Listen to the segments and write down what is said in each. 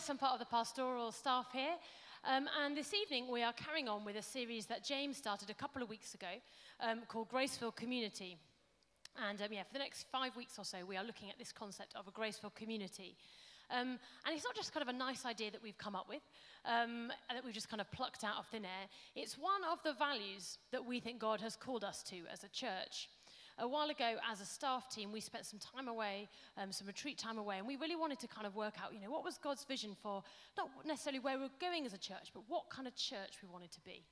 Alice. I'm part of the pastoral staff here. Um, and this evening, we are carrying on with a series that James started a couple of weeks ago um, called Graceful Community. And um, yeah, for the next five weeks or so, we are looking at this concept of a graceful community. Um, and it's not just kind of a nice idea that we've come up with, um, that we've just kind of plucked out of thin air. It's one of the values that we think God has called us to as a church. A while ago, as a staff team, we spent some time away, um, some retreat time away, and we really wanted to kind of work out, you know, what was God's vision for not necessarily where we we're going as a church, but what kind of church we wanted to be,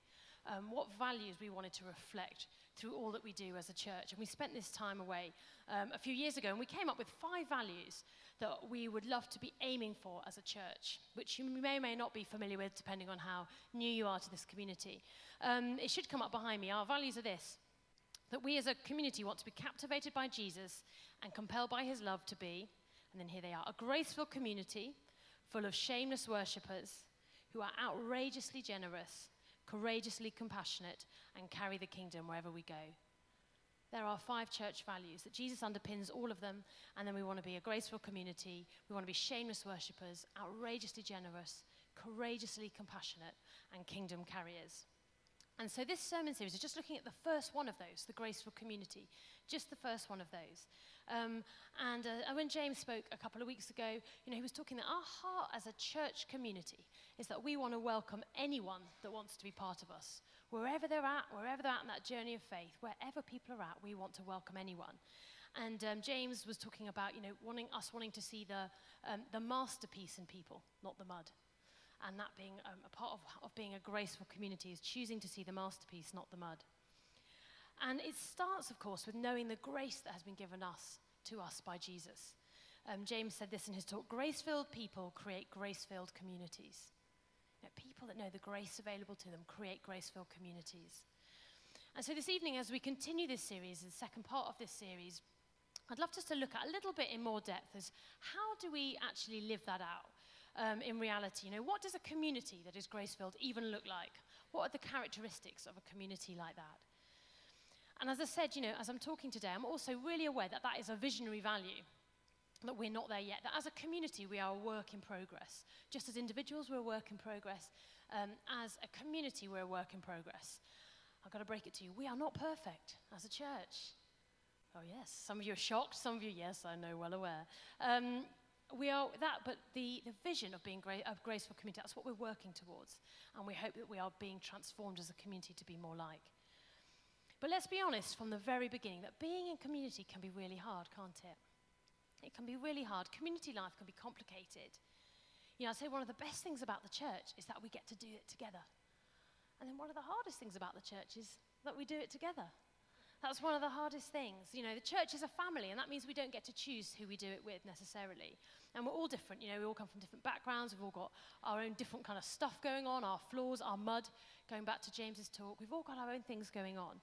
um, what values we wanted to reflect through all that we do as a church. And we spent this time away um, a few years ago, and we came up with five values that we would love to be aiming for as a church, which you may or may not be familiar with depending on how new you are to this community. Um, it should come up behind me. Our values are this that we as a community want to be captivated by Jesus and compelled by his love to be, and then here they are, a graceful community full of shameless worshippers who are outrageously generous, courageously compassionate, and carry the kingdom wherever we go. There are five church values that Jesus underpins all of them, and then we want to be a graceful community. We want to be shameless worshippers, outrageously generous, courageously compassionate, and kingdom carriers. And so this sermon series is just looking at the first one of those, the graceful community, just the first one of those. Um, and uh, when James spoke a couple of weeks ago, you know, he was talking that our heart as a church community is that we want to welcome anyone that wants to be part of us. Wherever they're at, wherever they're at in that journey of faith, wherever people are at, we want to welcome anyone. And um, James was talking about, you know, wanting us wanting to see the, um, the masterpiece in people, not the mud and that being um, a part of, of being a graceful community is choosing to see the masterpiece, not the mud. And it starts, of course, with knowing the grace that has been given us to us by Jesus. Um, James said this in his talk grace filled people create grace filled communities. You know, people that know the grace available to them create grace filled communities. And so this evening, as we continue this series, the second part of this series, I'd love just to look at a little bit in more depth as how do we actually live that out? Um, in reality. You know, what does a community that is grace filled even look like? What are the characteristics of a community like that? And as I said, you know, as I'm talking today, I'm also really aware that that is a visionary value, that we're not there yet. That as a community, we are a work in progress. Just as individuals, we're a work in progress. Um, as a community, we're a work in progress. I've got to break it to you. We are not perfect as a church. Oh, yes. Some of you are shocked. Some of you, yes, I know, well aware. Um, we are that, but the, the vision of being gra- a graceful community, that's what we're working towards. And we hope that we are being transformed as a community to be more like. But let's be honest from the very beginning that being in community can be really hard, can't it? It can be really hard. Community life can be complicated. You know, I'd say one of the best things about the church is that we get to do it together. And then one of the hardest things about the church is that we do it together. That's one of the hardest things. You know, the church is a family, and that means we don't get to choose who we do it with necessarily. And we're all different. You know, we all come from different backgrounds. We've all got our own different kind of stuff going on, our flaws, our mud. Going back to James's talk, we've all got our own things going on.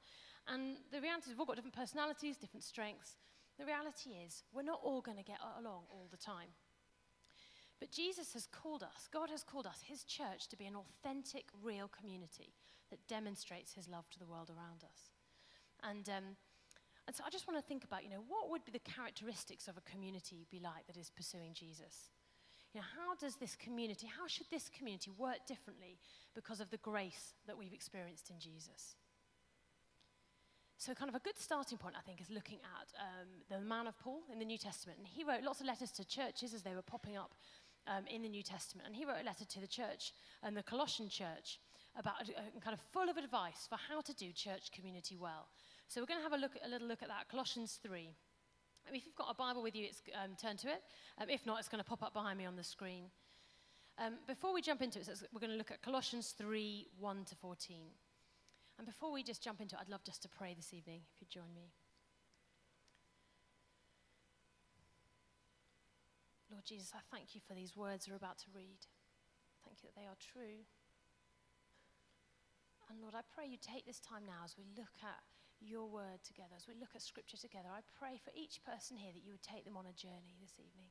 And the reality is, we've all got different personalities, different strengths. The reality is, we're not all going to get along all the time. But Jesus has called us, God has called us, His church, to be an authentic, real community that demonstrates His love to the world around us. And, um, and so I just want to think about, you know, what would be the characteristics of a community be like that is pursuing Jesus? You know, how does this community, how should this community work differently because of the grace that we've experienced in Jesus? So, kind of a good starting point, I think, is looking at um, the man of Paul in the New Testament. And he wrote lots of letters to churches as they were popping up um, in the New Testament. And he wrote a letter to the church and the Colossian church about uh, kind of full of advice for how to do church community well. So we're going to have a look, a little look at that, Colossians 3. I mean, if you've got a Bible with you, it's, um, turn to it. Um, if not, it's going to pop up behind me on the screen. Um, before we jump into it, we're going to look at Colossians 3 1 to 14. And before we just jump into it, I'd love just to pray this evening, if you'd join me. Lord Jesus, I thank you for these words we're about to read. Thank you that they are true. And Lord, I pray you take this time now as we look at your word together, as we look at scripture together, I pray for each person here that you would take them on a journey this evening.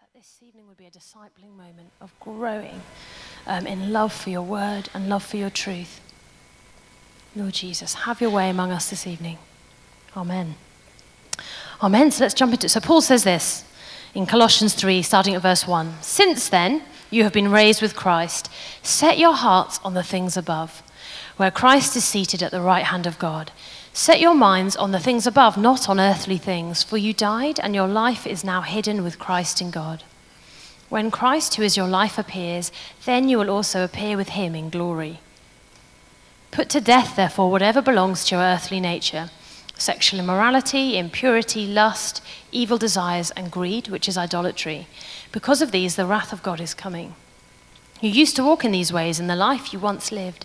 That this evening would be a discipling moment of growing um, in love for your word and love for your truth. Lord Jesus, have your way among us this evening. Amen. Amen. So let's jump into it. So Paul says this in Colossians 3, starting at verse 1. Since then, you have been raised with Christ. Set your hearts on the things above, where Christ is seated at the right hand of God. Set your minds on the things above, not on earthly things, for you died, and your life is now hidden with Christ in God. When Christ, who is your life, appears, then you will also appear with him in glory. Put to death, therefore, whatever belongs to your earthly nature sexual immorality, impurity, lust, evil desires, and greed, which is idolatry. Because of these, the wrath of God is coming. You used to walk in these ways in the life you once lived,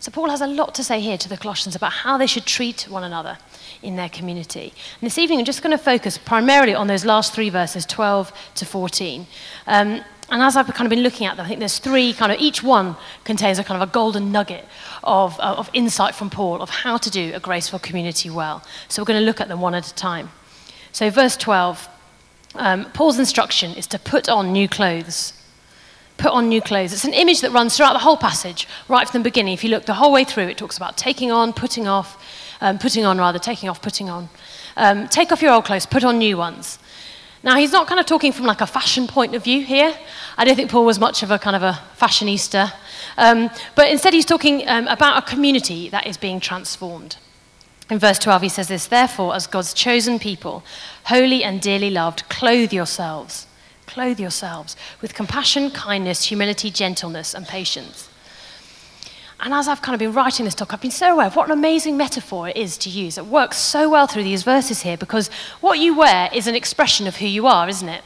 So, Paul has a lot to say here to the Colossians about how they should treat one another in their community. And this evening, I'm just going to focus primarily on those last three verses, 12 to 14. Um, and as I've kind of been looking at them, I think there's three kind of, each one contains a kind of a golden nugget of, uh, of insight from Paul of how to do a graceful community well. So we're going to look at them one at a time. So, verse 12, um, Paul's instruction is to put on new clothes. Put on new clothes. It's an image that runs throughout the whole passage, right from the beginning. If you look the whole way through, it talks about taking on, putting off, um, putting on rather, taking off, putting on. Um, take off your old clothes, put on new ones. Now, he's not kind of talking from like a fashion point of view here. I don't think Paul was much of a kind of a fashionista. Um, but instead, he's talking um, about a community that is being transformed. In verse 12, he says this Therefore, as God's chosen people, holy and dearly loved, clothe yourselves. Clothe yourselves with compassion, kindness, humility, gentleness, and patience. And as I've kind of been writing this talk, I've been so aware of what an amazing metaphor it is to use. It works so well through these verses here because what you wear is an expression of who you are, isn't it?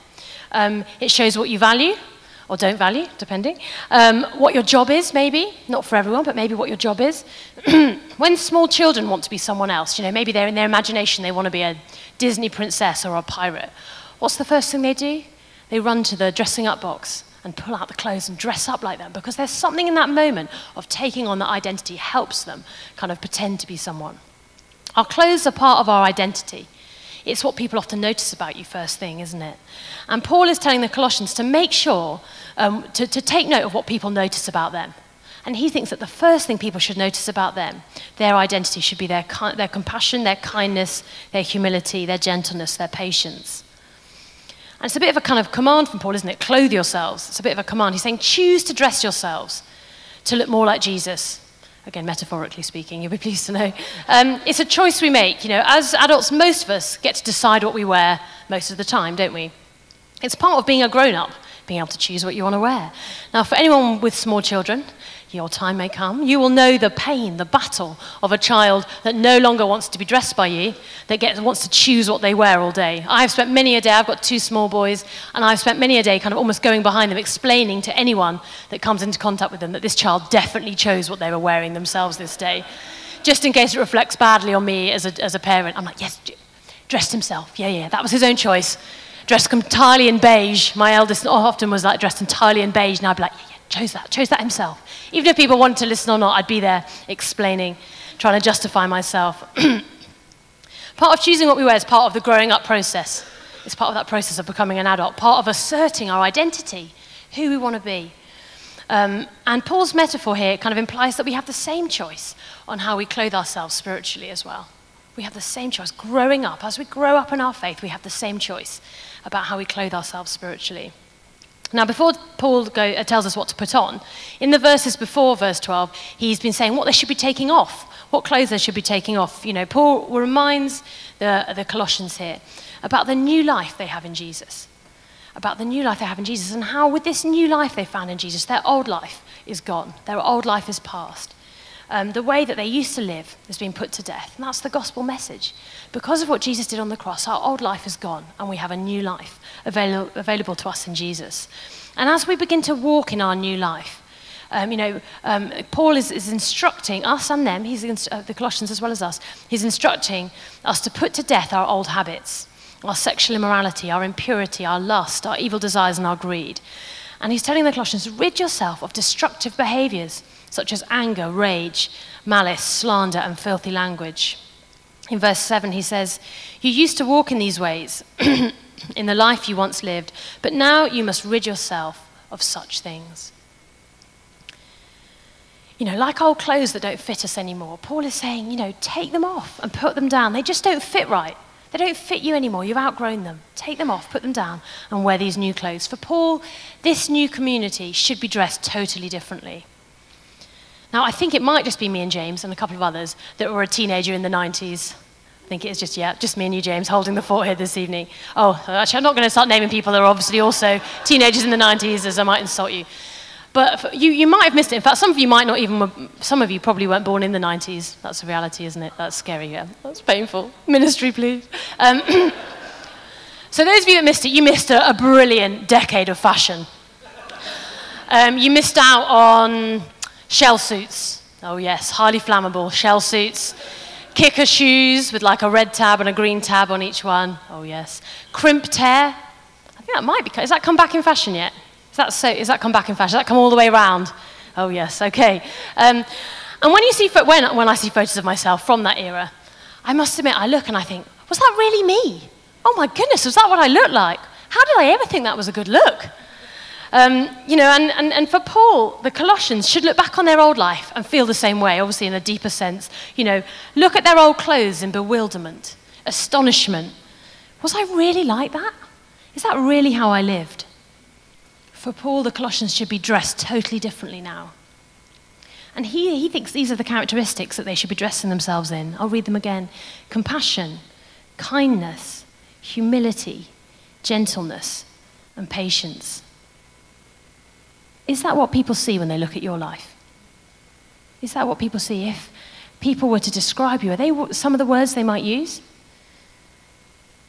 Um, it shows what you value or don't value, depending. Um, what your job is, maybe, not for everyone, but maybe what your job is. when small children want to be someone else, you know, maybe they're in their imagination, they want to be a Disney princess or a pirate. What's the first thing they do? They run to the dressing up box and pull out the clothes and dress up like them because there's something in that moment of taking on that identity helps them kind of pretend to be someone. Our clothes are part of our identity. It's what people often notice about you first thing, isn't it? And Paul is telling the Colossians to make sure, um, to, to take note of what people notice about them. And he thinks that the first thing people should notice about them, their identity, should be their, their compassion, their kindness, their humility, their gentleness, their patience. And it's a bit of a kind of command from Paul, isn't it? Clothe yourselves. It's a bit of a command. He's saying, choose to dress yourselves to look more like Jesus. Again, metaphorically speaking, you'll be pleased to know. Um, it's a choice we make. You know, as adults, most of us get to decide what we wear most of the time, don't we? It's part of being a grown up, being able to choose what you want to wear. Now, for anyone with small children, your time may come. You will know the pain, the battle of a child that no longer wants to be dressed by you, that gets, wants to choose what they wear all day. I've spent many a day, I've got two small boys, and I've spent many a day kind of almost going behind them, explaining to anyone that comes into contact with them that this child definitely chose what they were wearing themselves this day. Just in case it reflects badly on me as a, as a parent, I'm like, yes, dressed himself. Yeah, yeah, that was his own choice. Dressed entirely in beige. My eldest often was like dressed entirely in beige, and I'd be like, yeah, yeah, chose that, chose that himself. Even if people wanted to listen or not, I'd be there explaining, trying to justify myself. part of choosing what we wear is part of the growing up process. It's part of that process of becoming an adult, part of asserting our identity, who we want to be. Um, and Paul's metaphor here kind of implies that we have the same choice on how we clothe ourselves spiritually as well. We have the same choice. Growing up, as we grow up in our faith, we have the same choice about how we clothe ourselves spiritually. Now, before Paul go, uh, tells us what to put on, in the verses before verse 12, he's been saying what they should be taking off, what clothes they should be taking off. You know, Paul reminds the, the Colossians here about the new life they have in Jesus, about the new life they have in Jesus, and how with this new life they found in Jesus, their old life is gone, their old life is past. Um, the way that they used to live has been put to death. And that's the gospel message. Because of what Jesus did on the cross, our old life is gone and we have a new life avail- available to us in Jesus. And as we begin to walk in our new life, um, you know, um, Paul is, is, instructing us and them, he's inst- uh, the Colossians as well as us, he's instructing us to put to death our old habits, our sexual immorality, our impurity, our lust, our evil desires, and our greed. And he's telling the Colossians, rid yourself of destructive behaviors such as anger, rage, malice, slander, and filthy language. In verse 7, he says, You used to walk in these ways in the life you once lived, but now you must rid yourself of such things. You know, like old clothes that don't fit us anymore, Paul is saying, you know, take them off and put them down. They just don't fit right. They don't fit you anymore. You've outgrown them. Take them off, put them down, and wear these new clothes. For Paul, this new community should be dressed totally differently. Now, I think it might just be me and James and a couple of others that were a teenager in the 90s. I think it is just, yeah, just me and you, James, holding the fort here this evening. Oh, actually, I'm not going to start naming people that are obviously also teenagers in the 90s, as I might insult you. But you, you might have missed it. In fact, some of you might not even, some of you probably weren't born in the 90s. That's a reality, isn't it? That's scary, yeah. That's painful. Ministry, please. Um, so, those of you that missed it, you missed a, a brilliant decade of fashion. Um, you missed out on Shell suits. Oh, yes, highly flammable shell suits. Kicker shoes with like a red tab and a green tab on each one. Oh, yes. Crimped hair. I think that might be. Has that come back in fashion yet? Is that, so, is that come back in fashion? Has that come all the way around? Oh, yes, okay. Um, and when, you see, when, when I see photos of myself from that era, I must admit, I look and I think, was that really me? Oh my goodness, was that what I looked like? How did I ever think that was a good look? Um, you know, and, and, and for Paul, the Colossians should look back on their old life and feel the same way, obviously in a deeper sense. You know, look at their old clothes in bewilderment, astonishment. Was I really like that? Is that really how I lived? For Paul, the Colossians should be dressed totally differently now. And he, he thinks these are the characteristics that they should be dressing themselves in. I'll read them again compassion, kindness, humility, gentleness, and patience. Is that what people see when they look at your life? Is that what people see? If people were to describe you, are they some of the words they might use?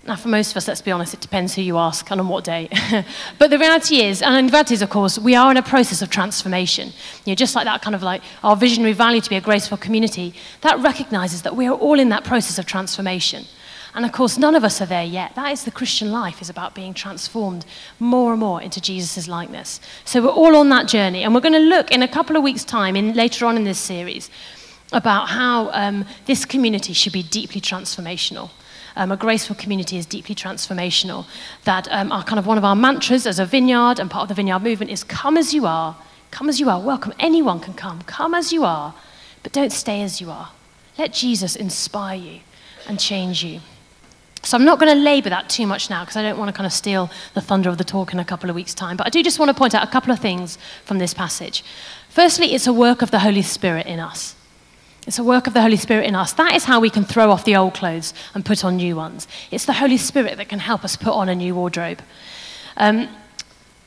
Now, for most of us, let's be honest, it depends who you ask and on what day. but the reality is, and the reality is, of course, we are in a process of transformation. You know, just like that kind of like our visionary value to be a graceful community, that recognizes that we are all in that process of transformation. And of course, none of us are there yet. That is the Christian life, is about being transformed more and more into Jesus' likeness. So we're all on that journey. And we're going to look in a couple of weeks' time, in, later on in this series, about how um, this community should be deeply transformational. Um, a graceful community is deeply transformational. That um, kind of one of our mantras as a vineyard and part of the vineyard movement is come as you are, come as you are. Welcome. Anyone can come. Come as you are, but don't stay as you are. Let Jesus inspire you and change you. So I'm not going to labour that too much now because I don't want to kind of steal the thunder of the talk in a couple of weeks' time. But I do just want to point out a couple of things from this passage. Firstly, it's a work of the Holy Spirit in us. It's a work of the Holy Spirit in us. That is how we can throw off the old clothes and put on new ones. It's the Holy Spirit that can help us put on a new wardrobe. Um,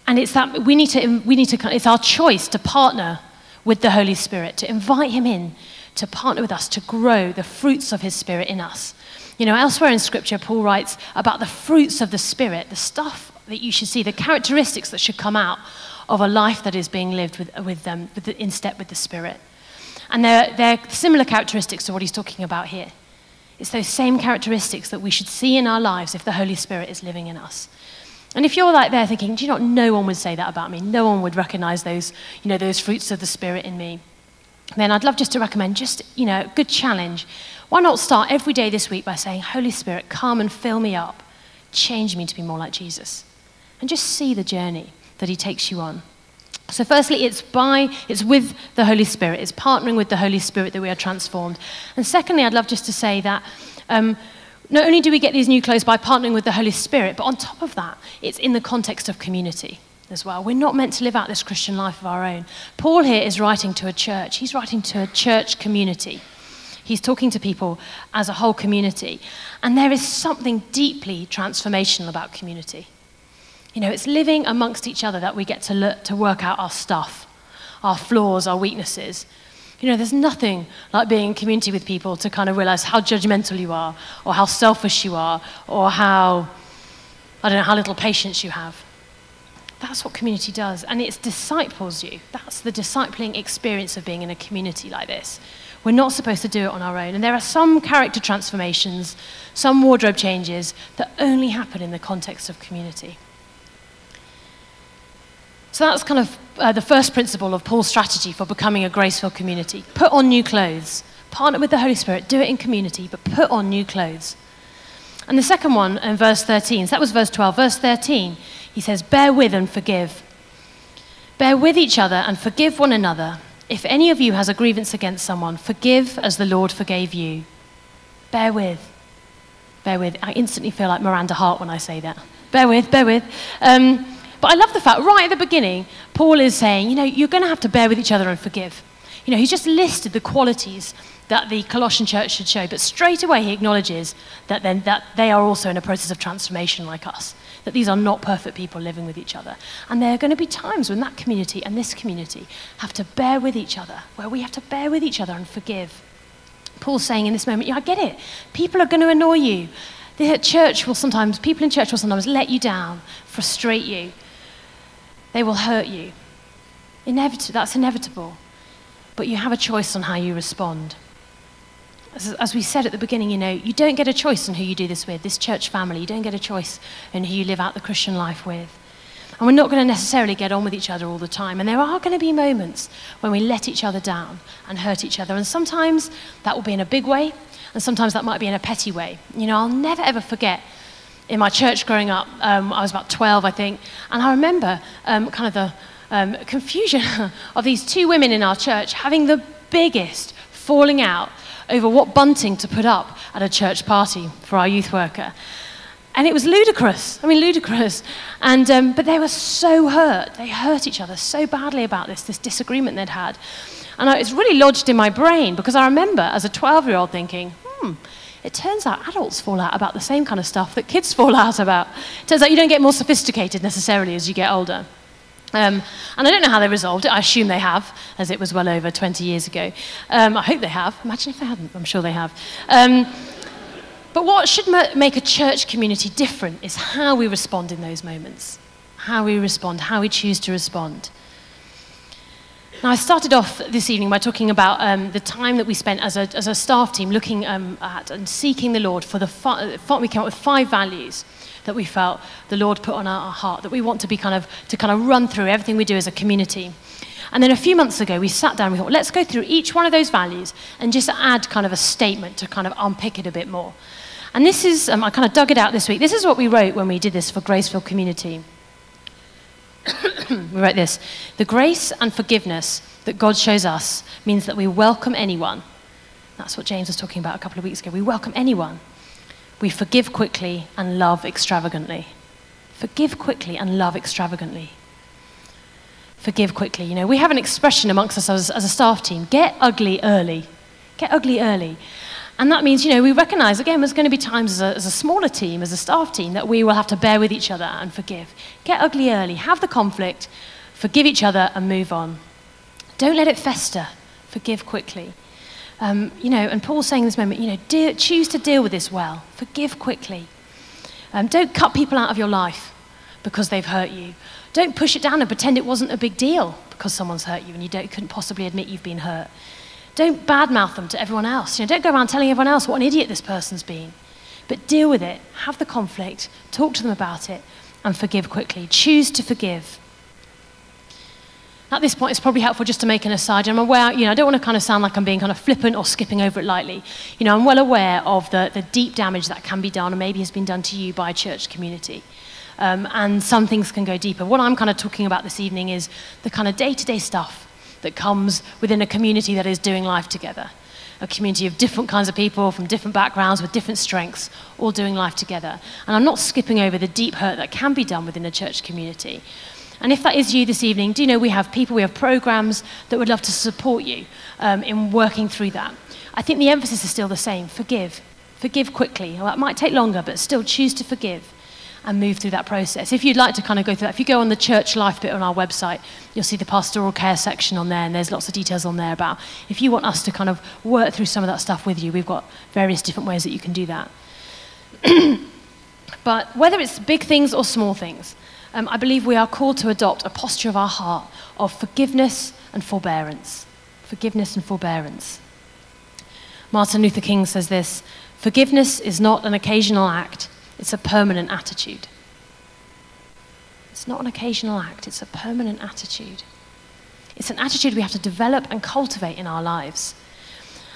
and it's that we need to, we need to, it's our choice to partner with the Holy Spirit, to invite Him in, to partner with us, to grow the fruits of His Spirit in us. You know, elsewhere in Scripture, Paul writes about the fruits of the Spirit, the stuff that you should see, the characteristics that should come out of a life that is being lived with, with them, with the, in step with the Spirit. And they're, they're similar characteristics to what he's talking about here. It's those same characteristics that we should see in our lives if the Holy Spirit is living in us. And if you're like there thinking, do you know, no one would say that about me, no one would recognize those, you know, those fruits of the Spirit in me, then I'd love just to recommend just, you know, a good challenge why not start every day this week by saying, Holy Spirit, come and fill me up, change me to be more like Jesus, and just see the journey that He takes you on. So, firstly, it's by, it's with the Holy Spirit. It's partnering with the Holy Spirit that we are transformed. And secondly, I'd love just to say that um, not only do we get these new clothes by partnering with the Holy Spirit, but on top of that, it's in the context of community as well. We're not meant to live out this Christian life of our own. Paul here is writing to a church, he's writing to a church community. He's talking to people as a whole community. And there is something deeply transformational about community. You know, it's living amongst each other that we get to, look, to work out our stuff, our flaws, our weaknesses. You know, there's nothing like being in community with people to kind of realize how judgmental you are, or how selfish you are, or how, I don't know, how little patience you have. That's what community does. And it disciples you. That's the discipling experience of being in a community like this. We're not supposed to do it on our own. And there are some character transformations, some wardrobe changes that only happen in the context of community. So that's kind of uh, the first principle of Paul's strategy for becoming a graceful community. Put on new clothes. Partner with the Holy Spirit. Do it in community, but put on new clothes. And the second one in verse 13, so that was verse 12. Verse 13, he says, Bear with and forgive. Bear with each other and forgive one another. If any of you has a grievance against someone, forgive as the Lord forgave you. Bear with. Bear with. I instantly feel like Miranda Hart when I say that. Bear with, bear with. Um, but I love the fact, right at the beginning, Paul is saying, you know, you're going to have to bear with each other and forgive. You know, he's just listed the qualities that the Colossian church should show, but straight away he acknowledges that, then, that they are also in a process of transformation like us, that these are not perfect people living with each other. And there are going to be times when that community and this community have to bear with each other, where we have to bear with each other and forgive. Paul's saying in this moment, yeah, I get it. People are going to annoy you. The church will sometimes, people in church will sometimes let you down, frustrate you. They will hurt you. Inevit- that's inevitable. But you have a choice on how you respond. As, as, we said at the beginning, you know, you don't get a choice on who you do this with, this church family. You don't get a choice in who you live out the Christian life with. And we're not going to necessarily get on with each other all the time. And there are going to be moments when we let each other down and hurt each other. And sometimes that will be in a big way, and sometimes that might be in a petty way. You know, I'll never ever forget in my church growing up. Um, I was about 12, I think, and I remember um, kind of the um, confusion of these two women in our church having the biggest falling out over what bunting to put up at a church party for our youth worker. And it was ludicrous. I mean, ludicrous. And, um, but they were so hurt. They hurt each other so badly about this, this disagreement they'd had. And I, it's really lodged in my brain because I remember as a 12 year old thinking, hmm, it turns out adults fall out about the same kind of stuff that kids fall out about. It turns out you don't get more sophisticated necessarily as you get older. Um, and I don't know how they resolved it. I assume they have, as it was well over 20 years ago. Um, I hope they have. Imagine if they hadn't. I'm sure they have. Um, but what should make a church community different is how we respond in those moments. How we respond, how we choose to respond. Now, I started off this evening by talking about um, the time that we spent as a, as a staff team looking um, at and seeking the Lord for the, fi- we came up with five values that we felt the Lord put on our, heart that we want to be kind of, to kind of run through everything we do as a community. And then a few months ago, we sat down we thought, let's go through each one of those values and just add kind of a statement to kind of unpick it a bit more. And this is, um, I kind of dug it out this week. This is what we wrote when we did this for Graceful Community. we wrote this The grace and forgiveness that God shows us means that we welcome anyone. That's what James was talking about a couple of weeks ago. We welcome anyone. We forgive quickly and love extravagantly. Forgive quickly and love extravagantly. Forgive quickly. You know, we have an expression amongst us as, as a staff team get ugly early. Get ugly early. And that means, you know, we recognize, again, there's going to be times as a, as a, smaller team, as a staff team, that we will have to bear with each other and forgive. Get ugly early, have the conflict, forgive each other, and move on. Don't let it fester. Forgive quickly. Um, you know, and Paul's saying in this moment, you know, choose to deal with this well. Forgive quickly. Um, don't cut people out of your life because they've hurt you. Don't push it down and pretend it wasn't a big deal because someone's hurt you and you couldn't possibly admit you've been hurt. Don't badmouth them to everyone else. You know, don't go around telling everyone else what an idiot this person's been. But deal with it, have the conflict, talk to them about it, and forgive quickly. Choose to forgive. At this point, it's probably helpful just to make an aside. I'm aware, you know, I don't want to kind of sound like I'm being kind of flippant or skipping over it lightly. You know, I'm well aware of the, the deep damage that can be done and maybe has been done to you by a church community. Um, and some things can go deeper. What I'm kind of talking about this evening is the kind of day to day stuff that comes within a community that is doing life together. A community of different kinds of people from different backgrounds with different strengths, all doing life together. And I'm not skipping over the deep hurt that can be done within a church community. And if that is you this evening, do you know we have people, we have programs that would love to support you um, in working through that. I think the emphasis is still the same forgive. Forgive quickly. Well, it might take longer, but still choose to forgive and move through that process. If you'd like to kind of go through that, if you go on the church life bit on our website, you'll see the pastoral care section on there, and there's lots of details on there about if you want us to kind of work through some of that stuff with you, we've got various different ways that you can do that. but whether it's big things or small things, um, I believe we are called to adopt a posture of our heart of forgiveness and forbearance. Forgiveness and forbearance. Martin Luther King says this Forgiveness is not an occasional act, it's a permanent attitude. It's not an occasional act, it's a permanent attitude. It's an attitude we have to develop and cultivate in our lives.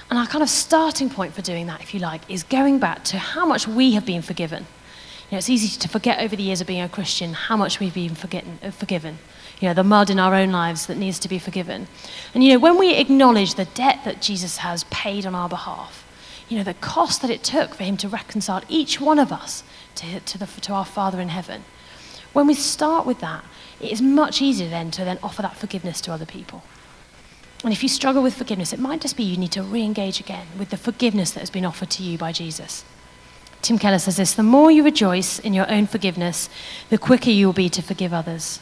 And our kind of starting point for doing that, if you like, is going back to how much we have been forgiven. Know, it's easy to forget over the years of being a Christian how much we've been uh, forgiven. You know, the mud in our own lives that needs to be forgiven. And, you know, when we acknowledge the debt that Jesus has paid on our behalf, you know, the cost that it took for him to reconcile each one of us to, to, the, to our Father in heaven, when we start with that, it is much easier then to then offer that forgiveness to other people. And if you struggle with forgiveness, it might just be you need to re engage again with the forgiveness that has been offered to you by Jesus. Tim Keller says this the more you rejoice in your own forgiveness, the quicker you will be to forgive others.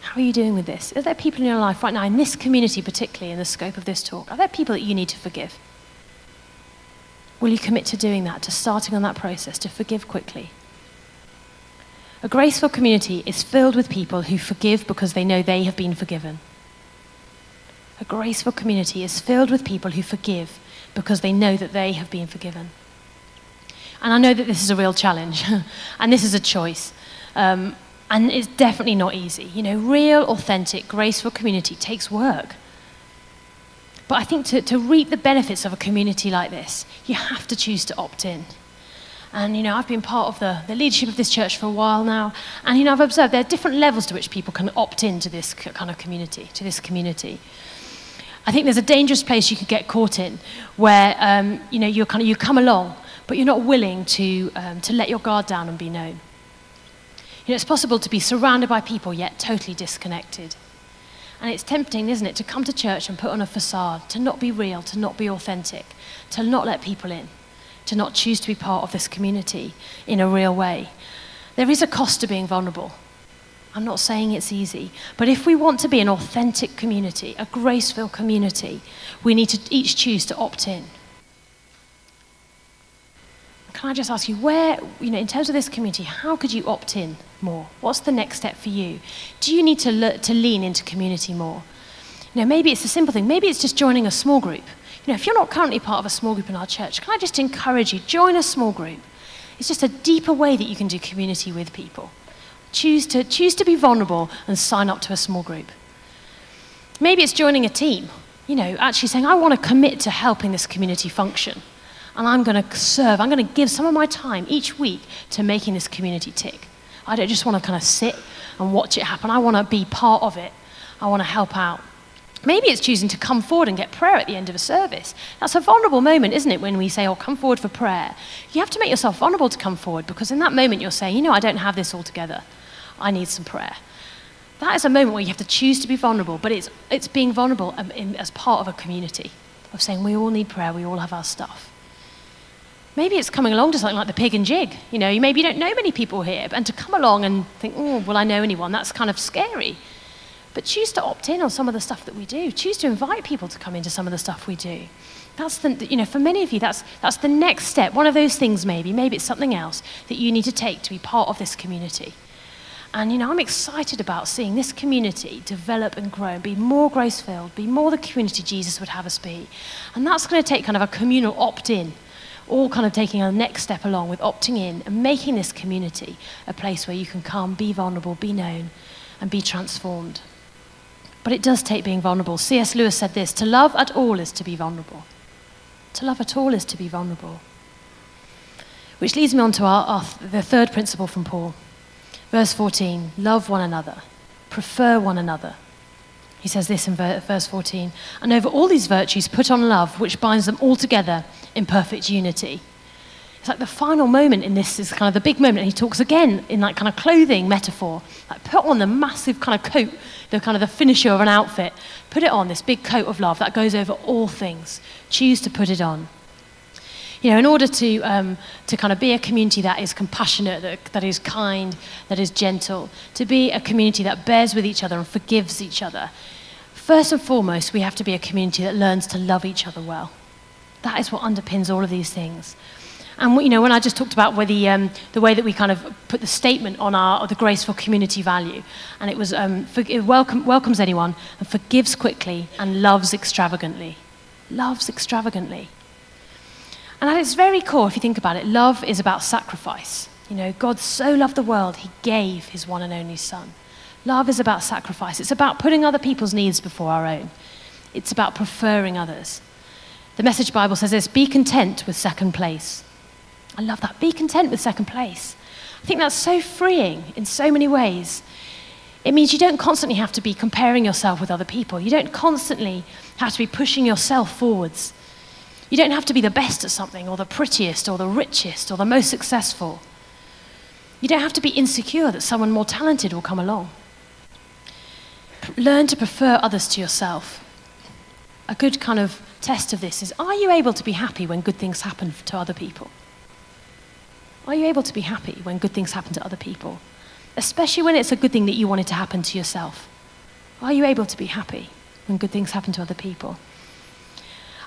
How are you doing with this? Are there people in your life right now, in this community particularly, in the scope of this talk, are there people that you need to forgive? Will you commit to doing that, to starting on that process, to forgive quickly? A graceful community is filled with people who forgive because they know they have been forgiven. A graceful community is filled with people who forgive because they know that they have been forgiven. And I know that this is a real challenge, and this is a choice. Um, and it's definitely not easy. You know, real, authentic, graceful community takes work. But I think to, to reap the benefits of a community like this, you have to choose to opt in. And, you know, I've been part of the, the leadership of this church for a while now. And, you know, I've observed there are different levels to which people can opt into this kind of community, to this community. I think there's a dangerous place you could get caught in where, um, you know, you're kind of, you come along, but you're not willing to, um, to let your guard down and be known. You know, it's possible to be surrounded by people yet totally disconnected. And it's tempting, isn't it, to come to church and put on a facade, to not be real, to not be authentic, to not let people in to not choose to be part of this community in a real way. There is a cost to being vulnerable. I'm not saying it's easy, but if we want to be an authentic community, a graceful community, we need to each choose to opt in. Can I just ask you, where, you know, in terms of this community, how could you opt in more? What's the next step for you? Do you need to, le- to lean into community more? You know, maybe it's a simple thing. Maybe it's just joining a small group. You know, if you're not currently part of a small group in our church, can I just encourage you, join a small group. It's just a deeper way that you can do community with people. Choose to, choose to be vulnerable and sign up to a small group. Maybe it's joining a team, you know, actually saying, I want to commit to helping this community function. And I'm going to serve, I'm going to give some of my time each week to making this community tick. I don't just want to kind of sit and watch it happen. I want to be part of it. I want to help out. Maybe it's choosing to come forward and get prayer at the end of a service. That's a vulnerable moment, isn't it, when we say, oh, come forward for prayer? You have to make yourself vulnerable to come forward because in that moment you're saying, you know, I don't have this all together. I need some prayer. That is a moment where you have to choose to be vulnerable, but it's, it's being vulnerable um, in, as part of a community of saying, we all need prayer, we all have our stuff. Maybe it's coming along to something like the pig and jig. You know, maybe you don't know many people here, and to come along and think, oh, will I know anyone? That's kind of scary. But choose to opt in on some of the stuff that we do. Choose to invite people to come into some of the stuff we do. That's the, you know, for many of you, that's, that's the next step. One of those things, maybe. Maybe it's something else that you need to take to be part of this community. And, you know, I'm excited about seeing this community develop and grow and be more grace filled, be more the community Jesus would have us be. And that's going to take kind of a communal opt in, all kind of taking a next step along with opting in and making this community a place where you can come, be vulnerable, be known, and be transformed. But it does take being vulnerable. C.S. Lewis said this to love at all is to be vulnerable. To love at all is to be vulnerable. Which leads me on to our, our, the third principle from Paul. Verse 14 love one another, prefer one another. He says this in verse 14 and over all these virtues, put on love, which binds them all together in perfect unity. It's like the final moment in this is kind of the big moment. And he talks again in that kind of clothing metaphor. Like put on the massive kind of coat, the kind of the finisher of an outfit. Put it on, this big coat of love that goes over all things. Choose to put it on. You know, in order to, um, to kind of be a community that is compassionate, that, that is kind, that is gentle, to be a community that bears with each other and forgives each other, first and foremost, we have to be a community that learns to love each other well. That is what underpins all of these things. And you know, when I just talked about the, um, the way that we kind of put the statement on our the graceful community value, and it was um, for, it welcome, welcomes anyone and forgives quickly and loves extravagantly. Loves extravagantly. And at its very core, if you think about it, love is about sacrifice. You know, God so loved the world, he gave his one and only Son. Love is about sacrifice. It's about putting other people's needs before our own. It's about preferring others. The Message Bible says this be content with second place. I love that. Be content with second place. I think that's so freeing in so many ways. It means you don't constantly have to be comparing yourself with other people. You don't constantly have to be pushing yourself forwards. You don't have to be the best at something, or the prettiest, or the richest, or the most successful. You don't have to be insecure that someone more talented will come along. Learn to prefer others to yourself. A good kind of test of this is are you able to be happy when good things happen to other people? Are you able to be happy when good things happen to other people? Especially when it's a good thing that you wanted to happen to yourself. Are you able to be happy when good things happen to other people?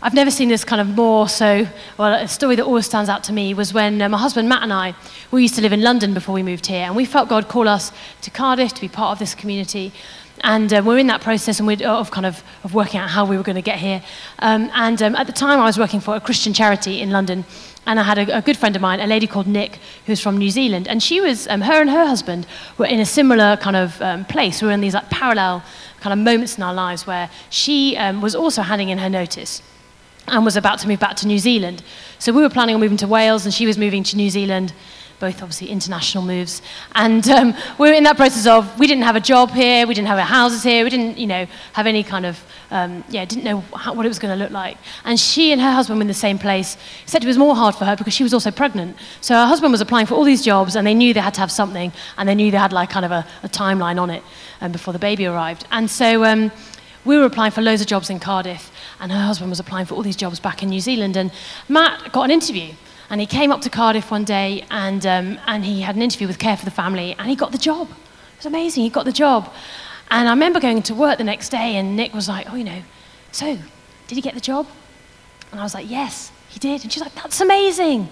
I've never seen this kind of more so. Well, a story that always stands out to me was when uh, my husband Matt and I, we used to live in London before we moved here, and we felt God call us to Cardiff to be part of this community. And uh, we're in that process and we're, of kind of, of working out how we were going to get here. Um, and um, at the time, I was working for a Christian charity in London. And I had a, a, good friend of mine, a lady called Nick, who's from New Zealand. And she was, um, her and her husband were in a similar kind of um, place. We were in these like parallel kind of moments in our lives where she um, was also handing in her notice and was about to move back to New Zealand. So we were planning on moving to Wales, and she was moving to New Zealand, both obviously international moves. And um, we were in that process of we didn't have a job here, we didn't have our houses here, we didn't, you know, have any kind of, um, yeah, didn't know how, what it was going to look like. And she and her husband were in the same place. Except it was more hard for her because she was also pregnant. So her husband was applying for all these jobs, and they knew they had to have something, and they knew they had like kind of a, a timeline on it um, before the baby arrived. And so um, we were applying for loads of jobs in Cardiff and her husband was applying for all these jobs back in New Zealand. And Matt got an interview. And he came up to Cardiff one day and, um, and he had an interview with Care for the Family and he got the job. It was amazing. He got the job. And I remember going to work the next day and Nick was like, oh, you know, so did he get the job? And I was like, yes, he did. And she's like, that's amazing.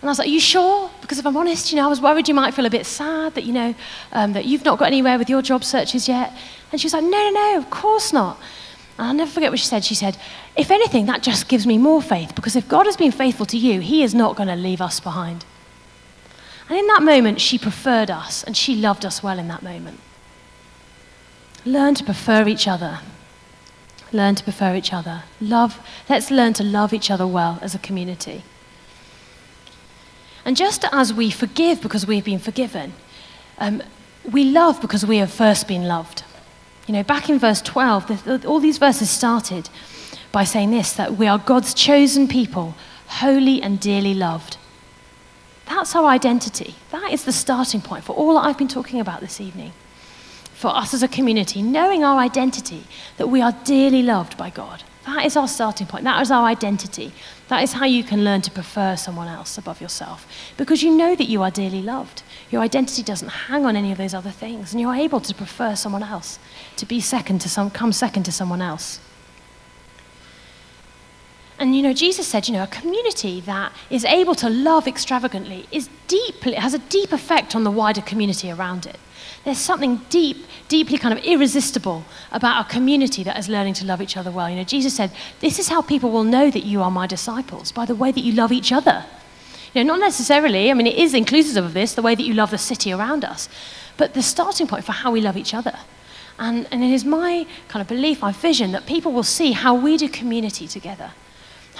And I was like, Are you sure? Because if I'm honest, you know, I was worried you might feel a bit sad that, you know, um, that you've not got anywhere with your job searches yet. And she was like, No, no, no, of course not. I'll never forget what she said. She said, If anything, that just gives me more faith because if God has been faithful to you, He is not going to leave us behind. And in that moment, she preferred us and she loved us well in that moment. Learn to prefer each other. Learn to prefer each other. Love, let's learn to love each other well as a community. And just as we forgive because we've been forgiven, um, we love because we have first been loved. You know, back in verse 12, the, the, all these verses started by saying this that we are God's chosen people, holy and dearly loved. That's our identity. That is the starting point for all that I've been talking about this evening. For us as a community, knowing our identity, that we are dearly loved by God. That is our starting point. That is our identity. That is how you can learn to prefer someone else above yourself. Because you know that you are dearly loved. Your identity doesn't hang on any of those other things, and you're able to prefer someone else to be second to some, come second to someone else. And you know, Jesus said, you know, a community that is able to love extravagantly is deeply, has a deep effect on the wider community around it. There's something deep, deeply kind of irresistible about a community that is learning to love each other well. You know, Jesus said, This is how people will know that you are my disciples, by the way that you love each other. You know, not necessarily, I mean, it is inclusive of this, the way that you love the city around us, but the starting point for how we love each other. And, and it is my kind of belief, my vision, that people will see how we do community together,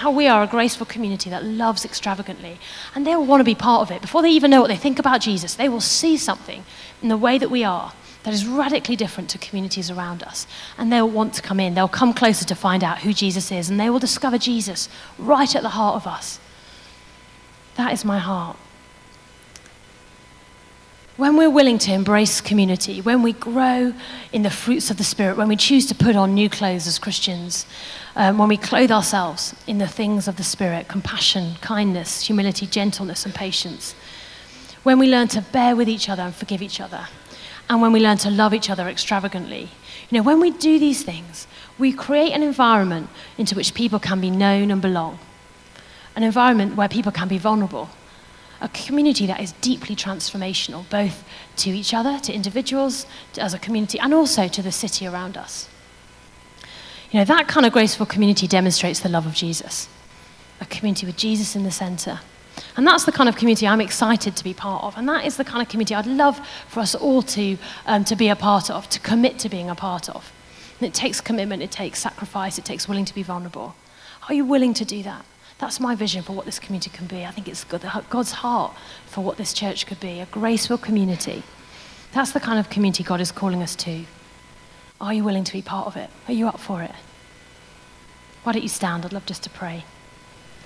how we are a graceful community that loves extravagantly. And they will want to be part of it. Before they even know what they think about Jesus, they will see something in the way that we are that is radically different to communities around us. And they'll want to come in, they'll come closer to find out who Jesus is, and they will discover Jesus right at the heart of us. That is my heart. when we're willing to embrace community, when we grow in the fruits of the Spirit, when we choose to put on new clothes as Christians, um, when we clothe ourselves in the things of the Spirit compassion, kindness, humility, gentleness, and patience, when we learn to bear with each other and forgive each other, and when we learn to love each other extravagantly, you know, when we do these things, we create an environment into which people can be known and belong, an environment where people can be vulnerable, a community that is deeply transformational, both to each other, to individuals, to, as a community, and also to the city around us. You know, that kind of graceful community demonstrates the love of Jesus, a community with Jesus in the center. And that's the kind of community I'm excited to be part of. And that is the kind of community I'd love for us all to, um, to be a part of, to commit to being a part of. And it takes commitment, it takes sacrifice, it takes willing to be vulnerable. Are you willing to do that? That's my vision for what this community can be. I think it's God's heart for what this church could be a graceful community. That's the kind of community God is calling us to. Are you willing to be part of it? Are you up for it? Why don't you stand? I'd love just to pray.